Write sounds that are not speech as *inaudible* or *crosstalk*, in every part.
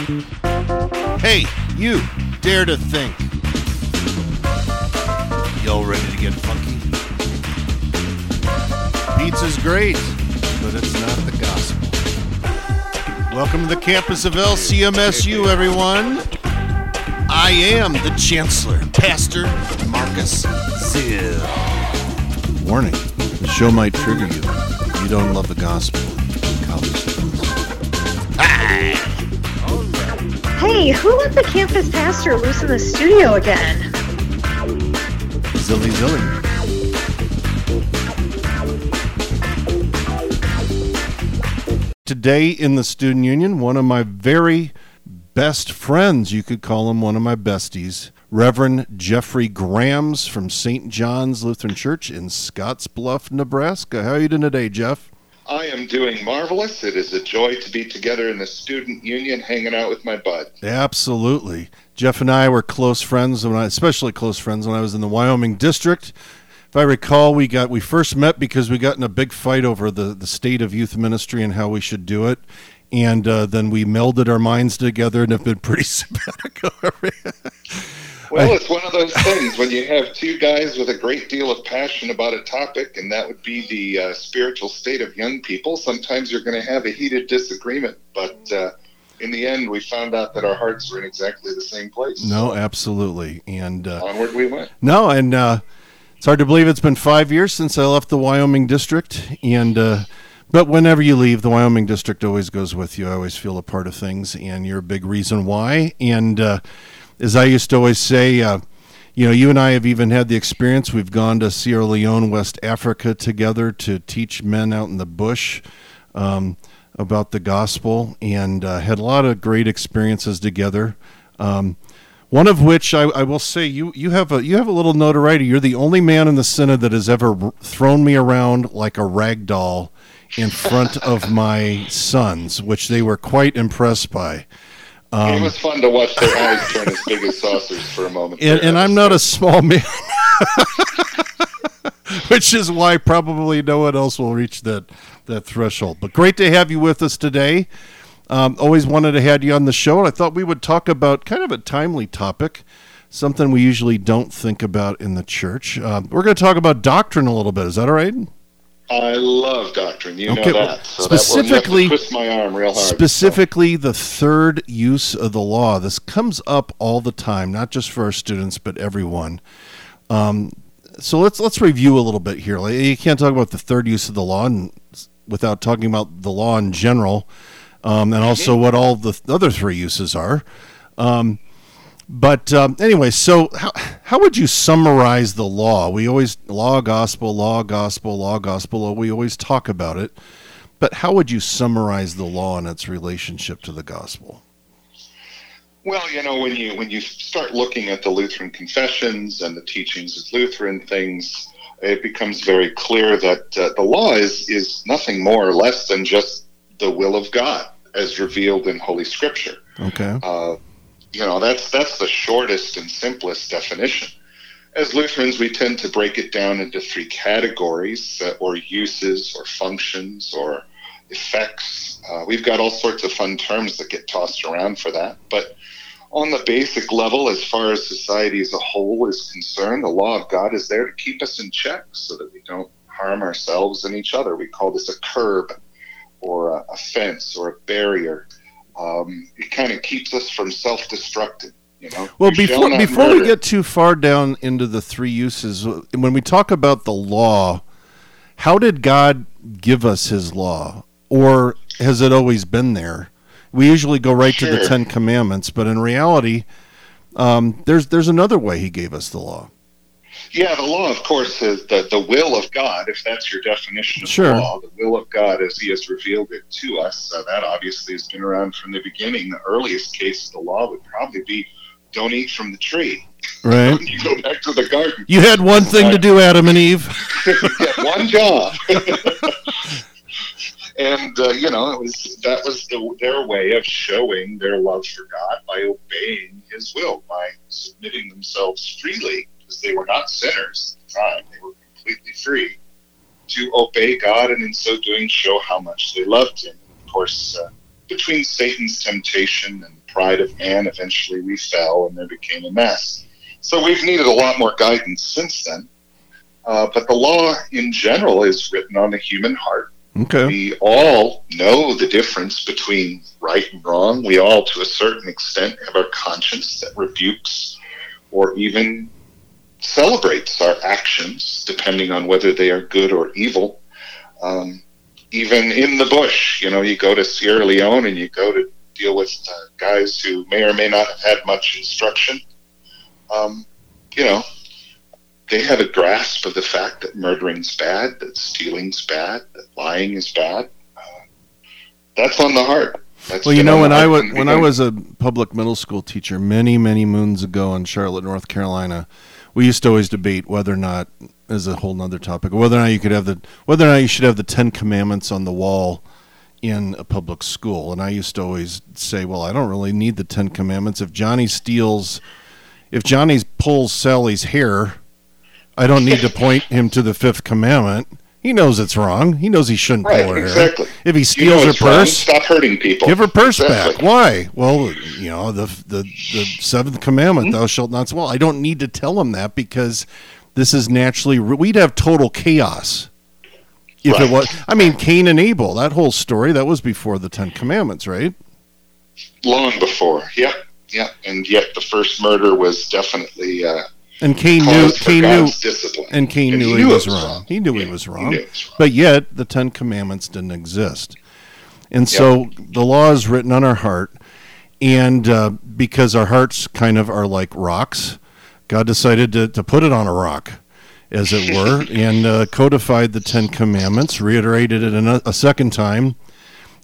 Hey, you, dare to think. Y'all ready to get funky? Pizza's great, but it's not the gospel. Welcome to the campus of LCMSU, everyone. I am the Chancellor, Pastor Marcus Zill. Warning, the show might trigger you. if You don't love the gospel. Hey, who let the campus pastor loose in the studio again? Zilly zilly. Today in the student union, one of my very best friends, you could call him one of my besties, Reverend Jeffery Grams from St. John's Lutheran Church in Scottsbluff, Nebraska. How are you doing today, Jeff? I am doing marvelous. It is a joy to be together in the student union, hanging out with my bud. Absolutely. Jeff and I were close friends when I, especially close friends when I was in the Wyoming district. If I recall, we got we first met because we got in a big fight over the the state of youth ministry and how we should do it, and uh, then we melded our minds together and have been pretty *laughs* simpatico. Well, it's *laughs* one of those things when you have two guys with a great deal of passion about a topic, and that would be the uh, spiritual state of young people. Sometimes you're going to have a heated disagreement, but uh, in the end, we found out that our hearts were in exactly the same place. no, absolutely, and uh, Onward we went. no, and uh, it's hard to believe it's been five years since I left the Wyoming district, and uh, but whenever you leave, the Wyoming district always goes with you. I always feel a part of things, and you're a big reason why. And uh, as I used to always say, uh, you know, you and I have even had the experience. We've gone to Sierra Leone, West Africa together to teach men out in the bush um, about the gospel, and uh, had a lot of great experiences together. Um, one of which I, I will say you you have a you have a little notoriety. You're the only man in the synod that has ever thrown me around like a rag doll in front of my sons, which they were quite impressed by. It was fun to watch their eyes turn as big as saucers for a moment. and, and I'm not a small man, *laughs* which is why probably no one else will reach that that threshold. But great to have you with us today. Um, always wanted to have you on the show, and I thought we would talk about kind of a timely topic, something we usually don't think about in the church. Uh, we're going to talk about doctrine a little bit. Is that all right? I love doctrine. You Okay, know that. So that will- you have to specifically- twist my arm real hard. Specifically, the third use of the law. This comes up all the time, not just for our students, but everyone. Um, so let's let's review a little bit here. Like, You can't talk about the third use of the law and, without talking about the law in general, um, and also what all the other three uses are. Um, but um, anyway, so how, how would you summarize the law? We always law, gospel, law, gospel, law, gospel. We always talk about it. But how would you summarize the law and its relationship to the gospel? Well, you know, when you when you start looking at the Lutheran confessions and the teachings of Lutheran things, it becomes very clear that uh, the law is is nothing more or less than just the will of God as revealed in Holy Scripture. Okay. Uh, you know, that's that's the shortest and simplest definition. As Lutherans, we tend to break it down into three categories, uh, or uses, or functions, or effects. Uh, we've got all sorts of fun terms that get tossed around for that. But on the basic level, as far as society as a whole is concerned, the law of God is there to keep us in check so that we don't harm ourselves and each other. We call this a curb, or a, a fence, or a barrier. Um, it kind of keeps us from self-destructing. You know. Well, before before we get too far down into the three uses, when we talk about the law, how did God give us His law, or has it always been there? We usually go right to the Ten Commandments, but in reality, um, there's there's another way He gave us the law. Yeah, the law, of course, is the, the will of God, if that's your definition of Sure. law. The will of God as He has revealed it to us. Uh, that obviously has been around from the beginning. The earliest case of the law would probably be don't eat from the tree. Right. You *laughs* go back to the garden. You had one thing to do, Adam and Eve. *laughs* one job. *laughs* and uh, you know, it was that was the, their way of showing their love for God by obeying His will, by submitting themselves freely, because they were not sinners at the time; they were completely free to obey God, and in so doing, show how much they loved Him. Of course, uh, between Satan's temptation and the pride of man, eventually we fell and there became a mess. So we've needed a lot more guidance since then. Uh, but the law in general is written on the human heart. Okay. We all know the difference between right and wrong. We all, to a certain extent, have our conscience that rebukes or even celebrates our actions, depending on whether they are good or evil. Um, even in the bush, you know, you go to Sierra Leone and you go to deal with uh, guys who may or may not have had much instruction. Um, you know, they have a grasp of the fact that murdering's bad, that stealing's bad, that lying is bad. Uh, that's on the heart. That's well, you know, when I was when I was a public middle school teacher many many moons ago in Charlotte, North Carolina, we used to always debate whether or not, as a whole nother topic, whether or not you could have the whether or not you should have the Ten Commandments on the wall in a public school. And I used to always say, well, I don't really need the Ten Commandments. If Johnny steals, if Johnny pulls Sally's hair, I don't need to point him to the fifth commandment. He knows it's wrong. He knows he shouldn't Right, pull her exactly. hair. If he You know steals her it's wrong, purse, Stop hurting people. Give her purse Exactly. back. Why? Well, you know the the the seventh commandment: Mm-hmm. "Thou shalt not." Well, I don't need to tell him that because this is naturally. We'd have total chaos if it was. I mean, Cain and Abel. That whole story that was before the Ten Commandments, right? Long before. Yep. Yep. And yet the first murder was definitely uh, And Cain knew. Cain knew. Discipline. And Cain And knew, he he, knew was was wrong. wrong. He knew Yeah, he was he wrong. was wrong. But yet, the Ten Commandments didn't exist. And so the law is written on our heart. And uh, because our hearts kind of are like rocks, God decided to, to put it on a rock, as it were, *laughs* and uh, codified the Ten Commandments, reiterated it a, a second time.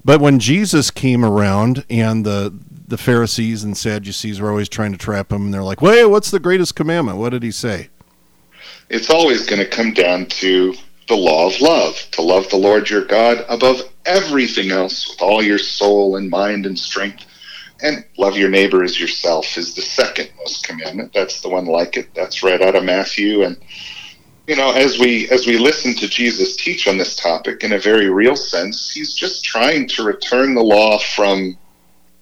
But when Jesus came around and the the Pharisees and Sadducees were always trying to trap him, and they're like, "Wait, what's the greatest commandment?" What did he say? it's always going to come down to the law of love to love the Lord your God above everything else with all your soul and mind and strength. And love your neighbor as yourself is the second most commandment. That's the one like it. That's right out of Matthew. And you know, as we as we listen to Jesus teach on this topic in a very real sense, he's just trying to return the law from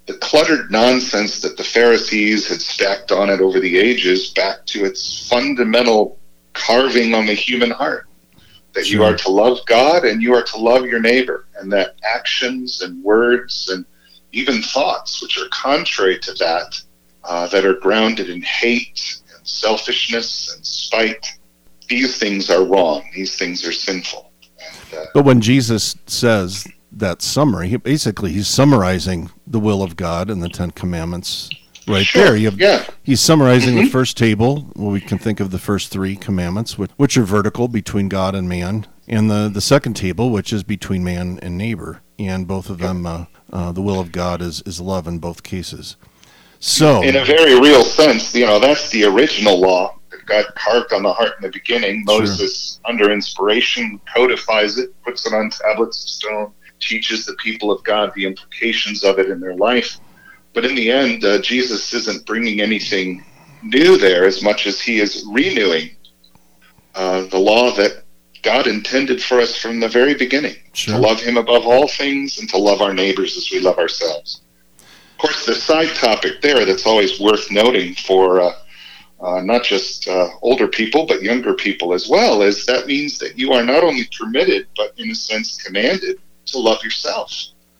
the cluttered nonsense that the Pharisees had stacked on it over the ages back to its fundamental carving on the human heart that you are to love God and you are to love your neighbor, and that actions and words and even thoughts, which are contrary to that, uh, that are grounded in hate and selfishness and spite, these things are wrong. These things are sinful. Uh, But when Jesus says that summary, he, basically he's summarizing the will of God and the Ten Commandments right Sure, there. You have, yeah. He's summarizing the Mhm. first table. Well, we can think of the first three commandments, which, which are vertical between God and man, and the, the second table, which is between man and neighbor. And both of them, uh, uh, the will of God is, is love in both cases. So, in a very real sense, you know, that's the original law that God carved on the heart in the beginning. Sure. Moses, under inspiration, codifies it, puts it on tablets of stone, teaches the people of God the implications of it in their life. But in the end, uh, Jesus isn't bringing anything new there as much as he is renewing uh, the law that God intended for us from the very beginning Sure. to love him above all things and to love our neighbors as we love ourselves. Of course, the side topic there that's always worth noting for uh, uh, not just uh, older people, but younger people as well, is that means that you are not only permitted, but in a sense commanded to love yourself.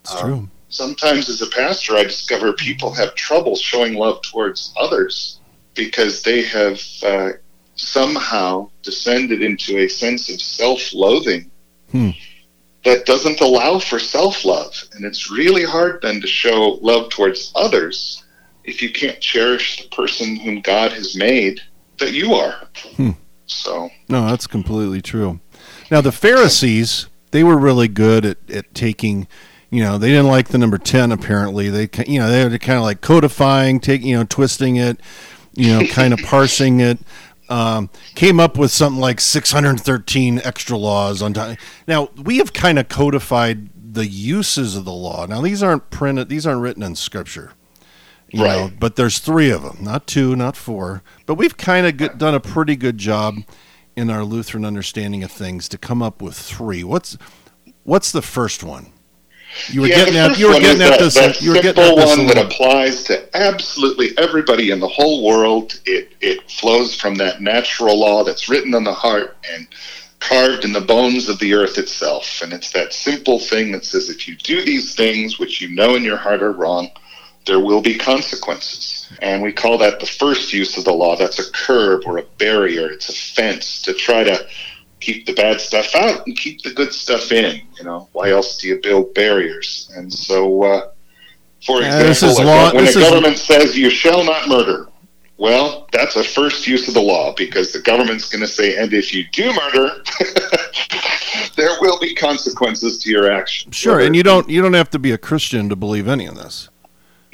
it's true. Sometimes as a pastor, I discover people have trouble showing love towards others because they have uh, somehow descended into a sense of self loathing Hmm. that doesn't allow for self love. And it's really hard then to show love towards others if you can't cherish the person whom God has made that you are. Hmm. So, No, that's completely true. Now the Pharisees, they were really good at, at taking, you know, they didn't like the number ten. Apparently, they, you know, they were kind of like codifying, taking, you know, twisting it, you know, kind of *laughs* parsing it. Um, came up with something like 613 extra laws on time. Now we have kind of codified the uses of the law. Now these aren't printed; these aren't written in Scripture. You know, Right. but there's three of them, not two, not four. But we've kind of done a pretty good job in our Lutheran understanding of things to come up with three. What's what's the first one? You were Yeah, getting at you were getting at this. that you were getting at this one that applies to absolutely everybody in the whole world. It it flows from that natural law that's written on the heart and carved in the bones of the earth itself. And it's that simple thing that says if you do these things which you know in your heart are wrong, there will be consequences. And we call that the first use of the law. That's a curb or a barrier. It's a fence to try to keep the bad stuff out and keep the good stuff in. You know, why else do you build barriers? And so, uh, for example, this is law- when this the is- government says you shall not murder, well, that's a first use of the law because the government's going to say, and if you do murder, *laughs* there will be consequences to your actions. Sure, Whether and you don't you don't have to be a Christian to believe any of this.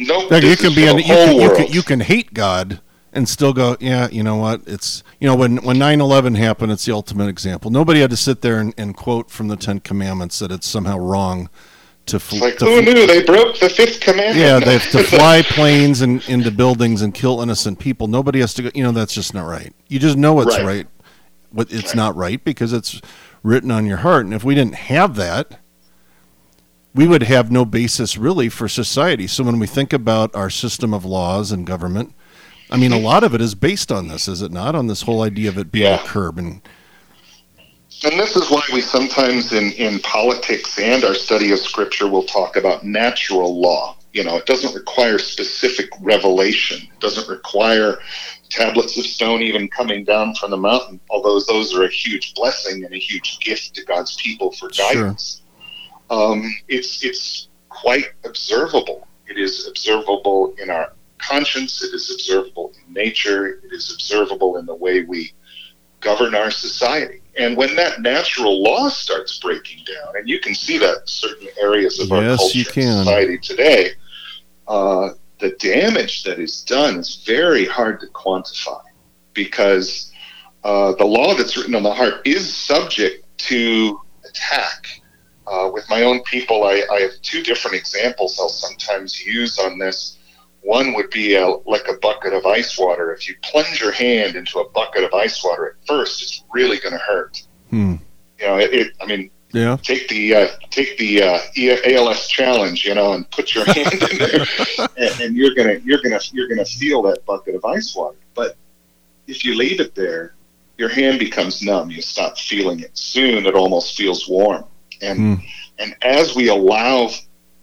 Nope, Like, you can be an, you, can, you, can, you can hate God and still go, yeah, you know what? It's you know when when 9/11 happened, it's the ultimate example. Nobody had to sit there and, and quote from the Ten Commandments that it's somehow wrong to, fl- It's like, who fl- knew they broke the fifth commandment? yeah, they have to *laughs* fly planes and into buildings and kill innocent people. Nobody has to go. You know that's just not right. You just know it's Right. right. What it's Right. not right because it's written on your heart. And if we didn't have that, we would have no basis really for society. So when we think about our system of laws and government, I mean, a mm-hmm. lot of it is based on this, is it not? On this whole idea of it being Yeah. a curb and And this is why we sometimes in, in politics and our study of scripture will talk about natural law. You know, it doesn't require specific revelation. It doesn't require tablets of stone even coming down from the mountain, although those are a huge blessing and a huge gift to God's people for Sure. Um, it's it's quite observable. It is observable in our conscience. It is observable in nature. It is observable in the way we govern our society. And when that natural law starts breaking down, and you can see that in certain areas of our culture and society today, uh, the damage that is done is very hard to quantify because uh, the law that's written on the heart is subject to attack. Uh, with my own people, I, I have two different examples I'll sometimes use on this. One would be a, like a bucket of ice water. If you plunge your hand into a bucket of ice water at first, it's really going to hurt. hmm, You know, it, it, I mean, yeah, take the uh, take the uh, ALS challenge, you know, and put your *laughs* hand in there, and, and you're gonna you're gonna you're gonna feel that bucket of ice water. But if you leave it there, your hand becomes numb. You stop feeling it. Soon, it almost feels warm. And Hmm. and as we allow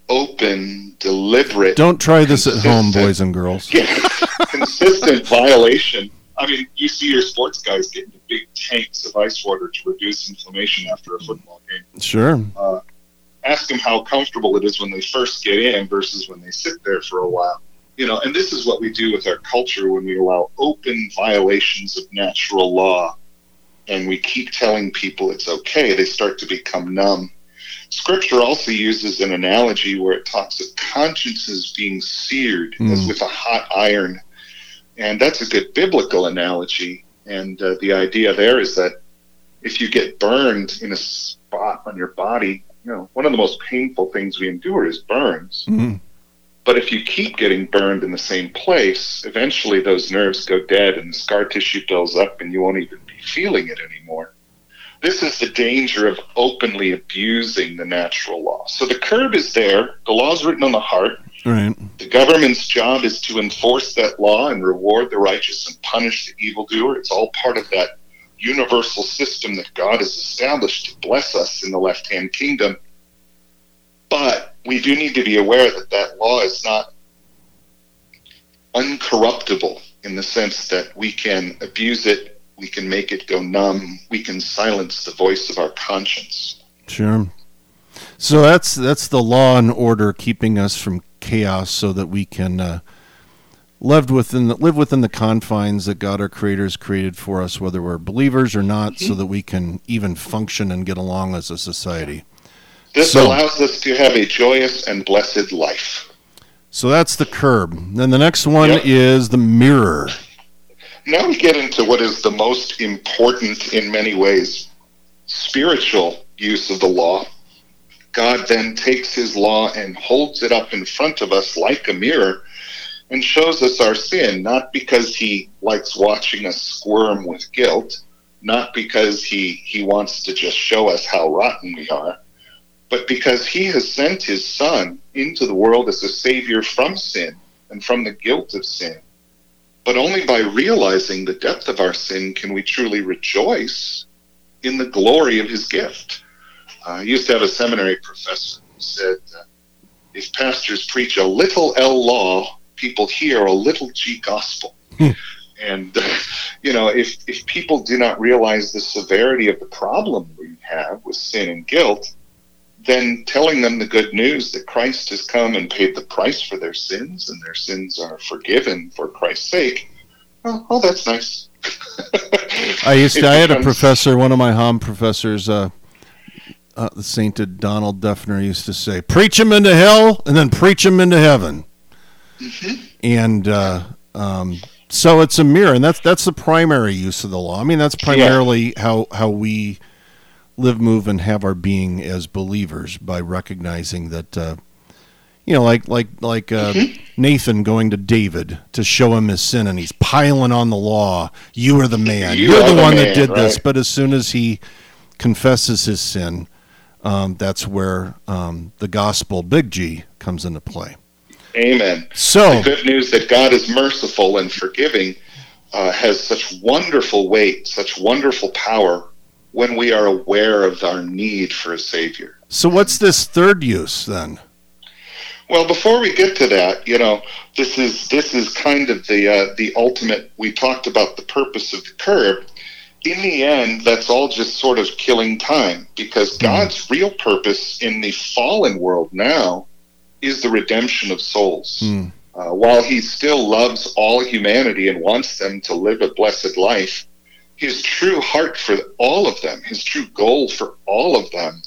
open, deliberate, Don't try this at home, boys and girls. *laughs* consistent violation. I mean, you see your sports guys getting the big tanks of ice water to reduce inflammation after a football game. Sure. Uh, ask them how comfortable it is when they first get in versus when they sit there for a while. You know, and this is what we do with our culture when we allow open violations of natural law and we keep telling people it's okay, they start to become numb. Scripture also uses an analogy where it talks of consciences being seared as Mm. with a hot iron. And that's a good biblical analogy. And uh, the idea there is that if you get burned in a spot on your body, you know, one of the most painful things we endure is burns. Hmm. But if you keep getting burned in the same place, eventually those nerves go dead and the scar tissue builds up and you won't even feeling it anymore. This is the danger of openly abusing the natural law. So the curb is there, the law is written on the heart. Right. The government's job is to enforce that law and reward the righteous and punish the evildoer. It's all part of that universal system that God has established to bless us in the left hand kingdom. But we do need to be aware that that law is not uncorruptible in the sense that we can abuse it, we can make it go numb, we can silence the voice of our conscience. Sure. So that's that's the law and order keeping us from chaos, so that we can uh, live within the, live within the confines that God, our Creator, has created for us, whether we're believers or not, so that we can even function and get along as a society. This So- allows us to have a joyous and blessed life. So that's the curb. Then the next one Yep. is the mirror. Now we get into what is the most important in many ways spiritual use of the law. God then takes his law and holds it up in front of us like a mirror and shows us our sin, not because he likes watching us squirm with guilt, not because he, he wants to just show us how rotten we are, but because he has sent his son into the world as a savior from sin and from the guilt of sin. But only by realizing the depth of our sin can we truly rejoice in the glory of his gift. Uh, I used to have a seminary professor who said, uh, if pastors preach a little L law, people hear a little G gospel. Hmm. And, uh, *laughs* you know, if, if people do not realize the severity of the problem we have with sin and guilt, then telling them the good news that Christ has come and paid the price for their sins and their sins are forgiven for Christ's sake, oh, oh that's nice. I used to, *laughs* I had a professor, one of my Hom professors, uh, uh, the sainted Donald Deffner used to say, "Preach him into hell, and then preach him into heaven." And uh, um, so it's a mirror, and that's that's the primary use of the law. I mean, that's primarily how how we live, move, and have our being as believers by recognizing that. Uh, you know, like like like uh, Nathan going to David to show him his sin, and he's piling on the law. You are the man. You You're the the one that man, did this. But as soon as he confesses his sin, um, that's where um, the gospel, big G, comes into play. Amen. So, The good news that God is merciful and forgiving uh, has such wonderful weight, such wonderful power when we are aware of our need for a Savior. so what's this third use then? Well, before we get to that, you know, this is this is kind of the uh, the ultimate. We talked about the purpose of the curb. In the end, that's all just sort of killing time because God's real purpose in the fallen world now is the redemption of souls. Hmm. Uh, while He still loves all humanity and wants them to live a blessed life, His true heart for all of them, His true goal for all of them,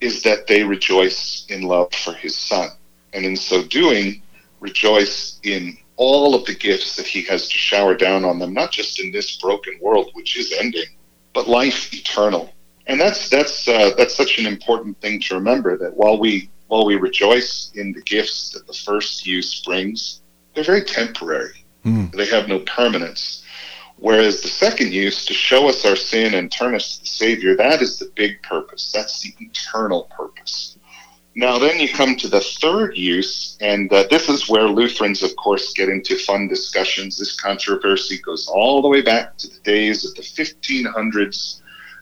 is that they rejoice in love for His Son and in so doing, rejoice in all of the gifts that He has to shower down on them, not just in this broken world, which is ending, but life eternal. And that's that's uh, that's such an important thing to remember that while we while we rejoice in the gifts that the first use brings, they're very temporary. Hmm. They have no permanence. Whereas the second use, to show us our sin and turn us to the Savior, that is the big purpose. That's the eternal purpose. Now, then you come to the third use, and uh, this is where Lutherans, of course, get into fun discussions. This controversy goes all the way back to the days of the 1500s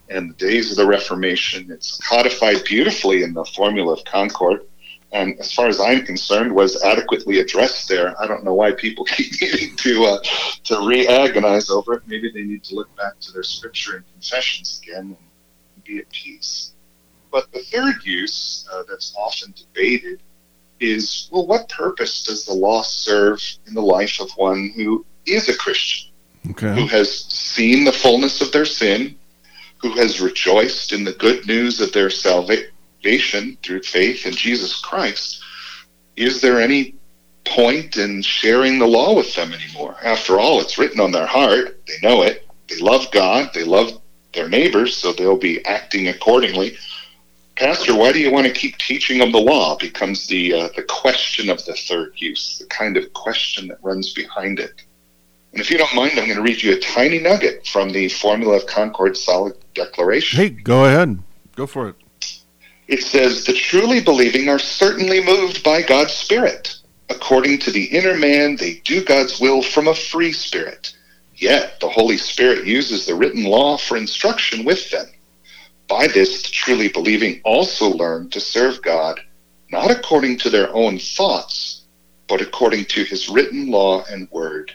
and the days of the Reformation. It's codified beautifully in the Formula of Concord, and as far as I'm concerned, was adequately addressed there. I don't know why people *laughs* keep needing to uh, to re-agonize over it. Maybe they need to look back to their scripture and confessions again and be at peace. But the third use uh, that's often debated is well, what purpose does the law serve in the life of one who is a Christian, who has seen the fullness of their sin, who has rejoiced in the good news of their salvation through faith in Jesus Christ? Is there any point in sharing the law with them anymore? After all, it's written on their heart, they know it, they love God, they love their neighbors, so they'll be acting accordingly. Pastor, why do you want to keep teaching them the law? Becomes the uh, the question of the third use, the kind of question that runs behind it. And if you don't mind, I'm going to read you a tiny nugget from the Formula of Concord Solid Declaration. Hey, go ahead. Go for it. It says, The truly believing are certainly moved by God's Spirit. According to the inner man, they do God's will from a free spirit. Yet the Holy Spirit uses the written law for instruction with them. By this, the truly believing also learn to serve God, not according to their own thoughts, but according to his written law and word.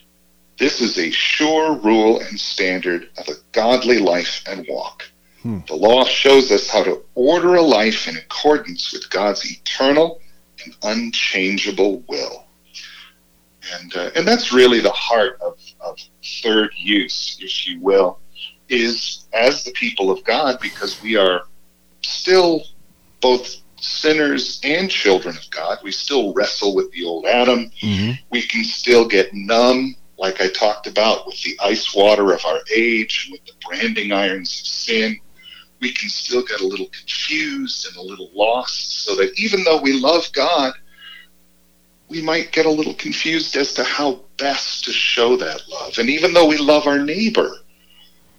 This is a sure rule and standard of a godly life and walk. The law shows us how to order a life in accordance with God's eternal and unchangeable will. And, uh, and that's really the heart of, of third use, if you will, is as the people of God, because we are still both sinners and children of God, we still wrestle with the old Adam. hmm We can still get numb, like I talked about, with the ice water of our age and with the branding irons of sin we can still get a little confused and a little lost, so that even though we love God, we might get a little confused as to how best to show that love. And even though we love our neighbor,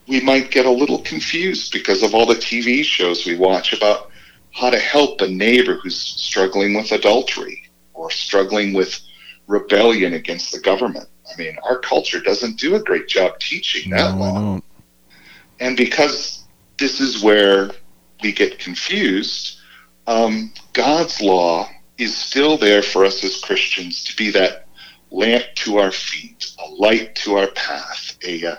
we might get a little confused because of all the TV shows we watch about how to help a neighbor who's struggling with adultery or struggling with rebellion against the government. I mean, our culture doesn't do a great job teaching that No, law. And because this is where we get confused, um, God's law is still there for us as Christians to be that lamp to our feet, a light to our path, a, uh,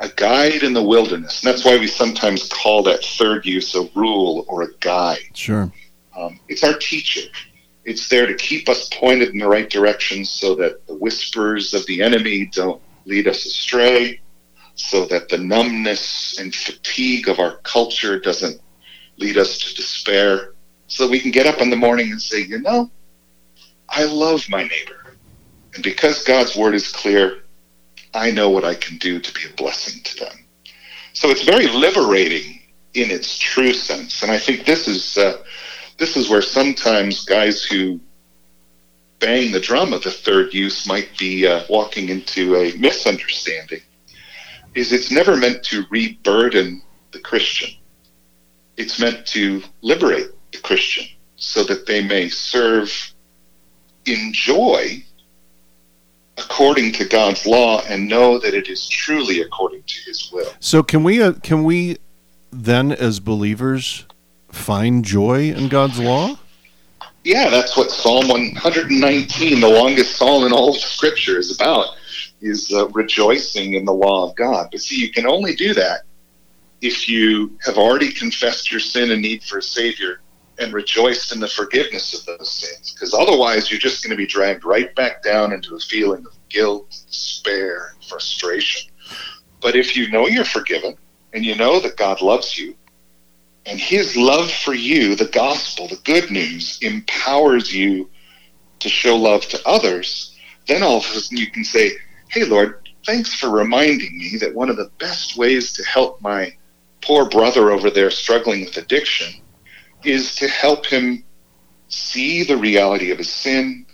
a guide in the wilderness. And that's why we sometimes call that third use a rule or a guide. Sure. Um, it's our teacher. It's there to keep us pointed in the right direction so that the whispers of the enemy don't lead us astray, so that the numbness and fatigue of our culture doesn't lead us to despair, so that we can get up in the morning and say, you know, I love my neighbor. And because God's word is clear, I know what I can do to be a blessing to them. So it's very liberating in its true sense. And I think this is. Uh, this is where sometimes guys who bang the drum of the third use might be uh, walking into a misunderstanding is it's never meant to reburden the christian. It's meant to liberate the christian so that they may serve in joy according to god's law and know that it is truly according to his will. So can we uh, can we then as believers find joy in God's law? Yeah, that's what Psalm 119, the longest psalm in all of Scripture, is about, is uh, rejoicing in the law of God. But see, you can only do that if you have already confessed your sin and need for a Savior and rejoiced in the forgiveness of those sins. Because otherwise, you're just going to be dragged right back down into a feeling of guilt, despair, and frustration. But if you know you're forgiven and you know that God loves you, and his love for you, the gospel, the good news, empowers you to show love to others, then all of a sudden you can say, Hey, Lord, thanks for reminding me that one of the best ways to help my poor brother over there struggling with addiction is to help him see the reality of his sin,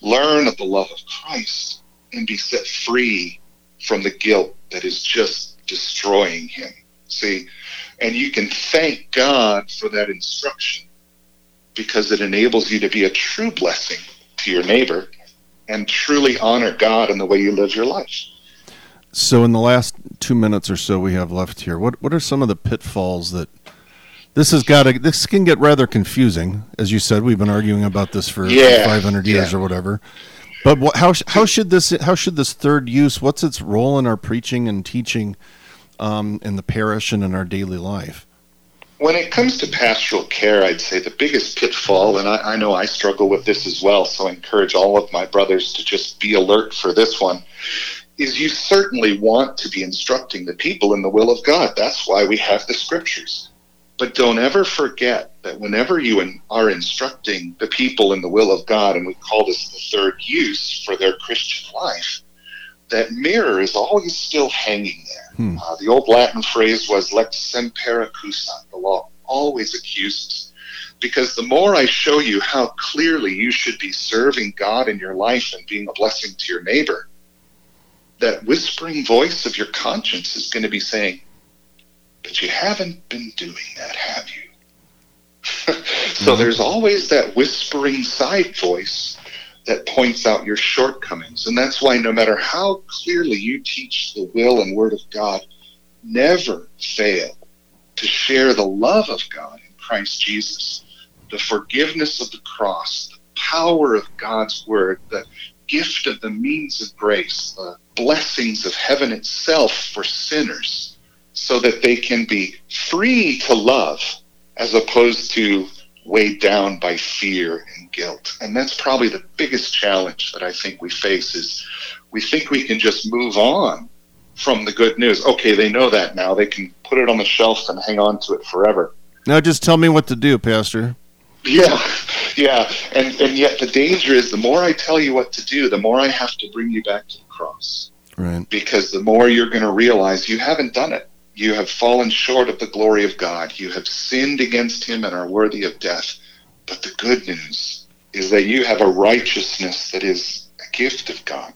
learn of the love of Christ, and be set free from the guilt that is just destroying him. See, and you can thank God for that instruction because it enables you to be a true blessing to your neighbor and truly honor God in the way you live your life. So in the last two minutes or so we have left here, what what are some of the pitfalls that this has got to this can get rather confusing, as you said. We've been arguing about this for Yeah, 500 years yeah. or whatever. But what, how how should this how should this third use? What's its role in our preaching and teaching um, in the parish and in our daily life? When it comes to pastoral care, I'd say the biggest pitfall, and I, I know I struggle with this as well, so I encourage all of my brothers to just be alert for this one, is you certainly want to be instructing the people in the will of God. That's why we have the scriptures. But don't ever forget that whenever you are instructing the people in the will of God, and we call this the third use for their Christian life, that mirror is always still hanging there. Hmm. Uh, the old Latin phrase was lex semper accusat, the law always accuses. Because the more I show you how clearly you should be serving God in your life and being a blessing to your neighbor, that whispering voice of your conscience is going to be saying, but you haven't been doing that, have you? *laughs* so Mhm. there's always that whispering side voice that points out your shortcomings. And that's why no matter how clearly you teach the will and word of God, never fail to share the love of God in Christ Jesus, the forgiveness of the cross, the power of God's word, the gift of the means of grace, the blessings of heaven itself for sinners, so that they can be free to love as opposed to weighed down by fear and guilt. And that's probably the biggest challenge that I think we face is we think we can just move on from the good news. Okay, they know that now. They can put it on the shelf and hang on to it forever. Now, just tell me what to do, Pastor. Yeah, yeah. And and yet the danger is the more I tell you what to do, the more I have to bring you back to the cross. Right. Because the more you're going to realize you haven't done it. You have fallen short of the glory of God. You have sinned against him and are worthy of death. But the good news is that you have a righteousness that is a gift of God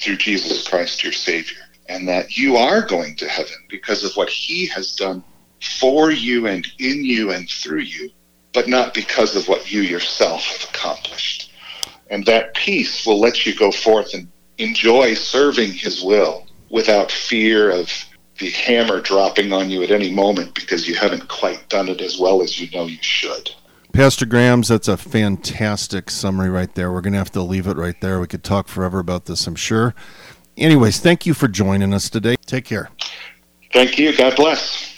through Jesus Christ your Savior. And that you are going to heaven because of what he has done for you and in you and through you but not because of what you yourself have accomplished. And that peace will let you go forth and enjoy serving His will without fear of the hammer dropping on you at any moment because you haven't quite done it as well as you know you should. Pastor Grams, that's a fantastic summary right there. We're going to have to leave it right there. We could talk forever about this, I'm sure. Anyways, thank you for joining us today. Take care. Thank you. God bless.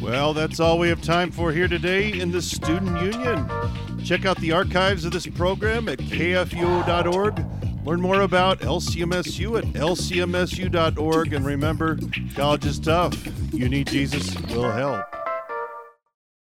Well, that's all we have time for here today in the Student Union. Check out the archives of this program at kfuo.org. Learn more about LCMSU at lcmsu.org. And remember, college is tough. You need Jesus, we'll help.